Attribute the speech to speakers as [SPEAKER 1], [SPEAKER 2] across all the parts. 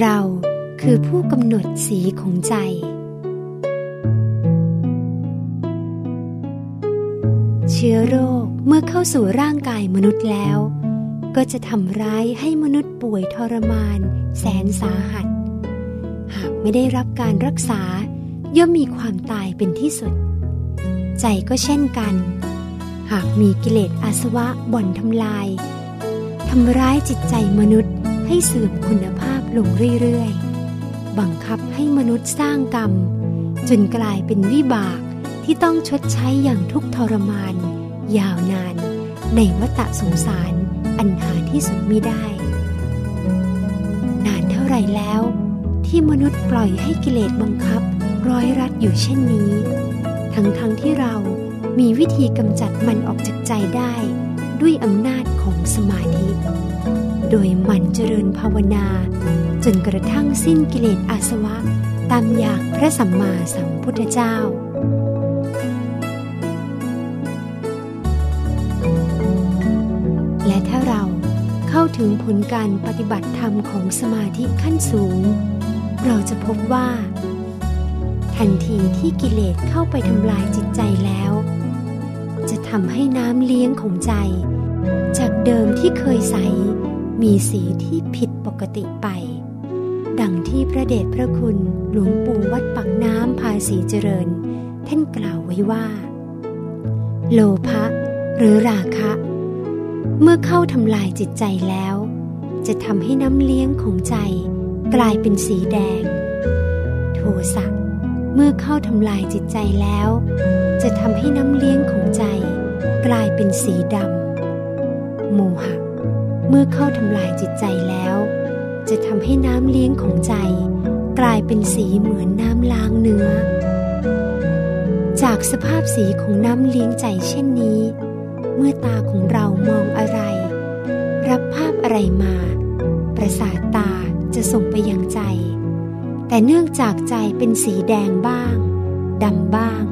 [SPEAKER 1] เราคือผู้กำหนดสีของใจ เชื้อโรคเมื่อเข้าสู่ร่างกายมนุษย์แล้ว ก็จะทำร้ายให้มนุษย์ป่วยทรมาน แสนสาหัส หากไม่ได้รับการรักษาย่อมมีความตายเป็นที่สุด ใจก็เช่นกัน หากมีกิเลสอาสวะบ่อนทำลายทำร้ายจิตใจมนุษย์ให้เสื่อมคุณภาพ ลงเรื่อยๆ บังคับให้มนุษย์สร้างกรรม จนกลายเป็นวิบากที่ต้องชดใช้อย่างทุกทรมาน ยาวนาน ในวัฏสงสารอันหาที่สุดมิได้ นานเท่าไรแล้ว ที่มนุษย์ปล่อยให้กิเลสบังคับ ร้อยรัดอยู่เช่นนี้ ทั้งๆทที่เรามีวิธีกำจัดมันออกจากใจได้ ด้วยอำนาจของสมาธิ โดยหมั่นเจริญภาวนา จนกระทั่งสิ้นกิเลสอาสวะ ตามอย่างพระสัมมาสัมพุทธเจ้า และถ้าเราเข้าถึงผลการปฏิบัติธรรมของสมาธิขั้นสูง เราจะพบว่า ทันทีที่กิเลสเข้าไปทำลายจิตใจแล้ว จะทำให้น้ำเลี้ยงของใจจากเดิมที่เคยใส มีสีที่ผิดปกติไป ดังที่พระเดชพระคุณหลวงปู่วัดปักน้ำภาษีเจริญ ท่านกล่าวไว้ว่า โลภะหรือราคะ เมื่อเข้าทำลายจิตใจแล้ว จะทำให้น้ำเลี้ยงของใจกลายเป็นสีแดง โทสะเมื่อเข้าทำลายจิตใจแล้ว จะทำให้น้ำเลี้ยงของใจ กลายเป็นสีดำโมหะ เมื่อเข้าทำลายจิตใจแล้ว จะทำให้น้ำเลี้ยงของใจ กลายเป็นสีเหมือนน้ำล้างเนื้อ จากสภาพสีของน้ำเลี้ยงใจเช่นนี้ เมื่อตาของเรามองอะไร รับภาพอะไรมา ประสาทตาจะส่งไปยังใจ แต่เนื่องจากใจเป็นสีแดงบ้างดำบ้าง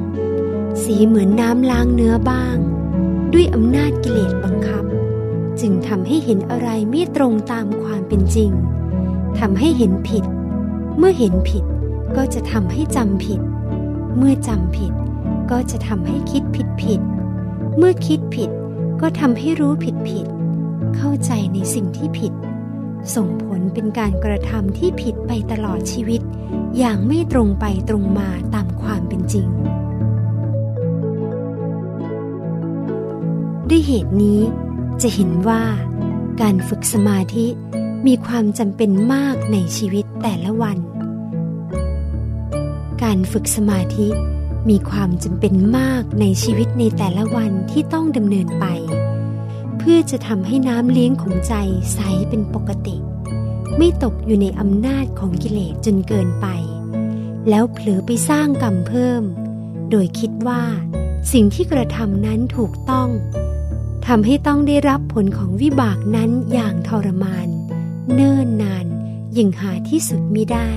[SPEAKER 1] สีเหมือนน้ำล้างเนื้อบ้าง ด้วยอำนาจกิเลสบังคับ จึงทำให้เห็นอะไรไม่ตรงตามความเป็นจริงทำให้เห็นผิด เมื่อเห็นผิดก็จะทำให้จำผิด เมื่อจำผิดก็จะทำให้คิดผิดผิด เมื่อคิดผิดก็ทำให้รู้ผิดผิด เข้าใจในสิ่งที่ผิด ส่งผลเป็นการกระทำที่ผิดไปตลอดชีวิต อย่างไม่ตรงไปตรงมาตามความเป็นจริง ด้วยเหตุนี้ จะเห็นว่าการฝึกสมาธิมีความจำเป็นมากในชีวิตแต่ละวัน การฝึกสมาธิมีความจำเป็นมากในชีวิตในแต่ละวันที่ต้องดำเนินไป เพื่อจะทำให้น้ำเลี้ยงของใจใสเป็นปกติ ไม่ตกอยู่ในอำนาจของกิเลสจนเกินไป แล้วเผลอไปสร้างกรรมเพิ่ม โดยคิดว่า สิ่งที่กระทำนั้นถูกต้อง ทำให้ต้องได้รับผลของวิบากนั้นอย่างทรมาน เนิ่นนานยิ่งหาที่สุดมิได้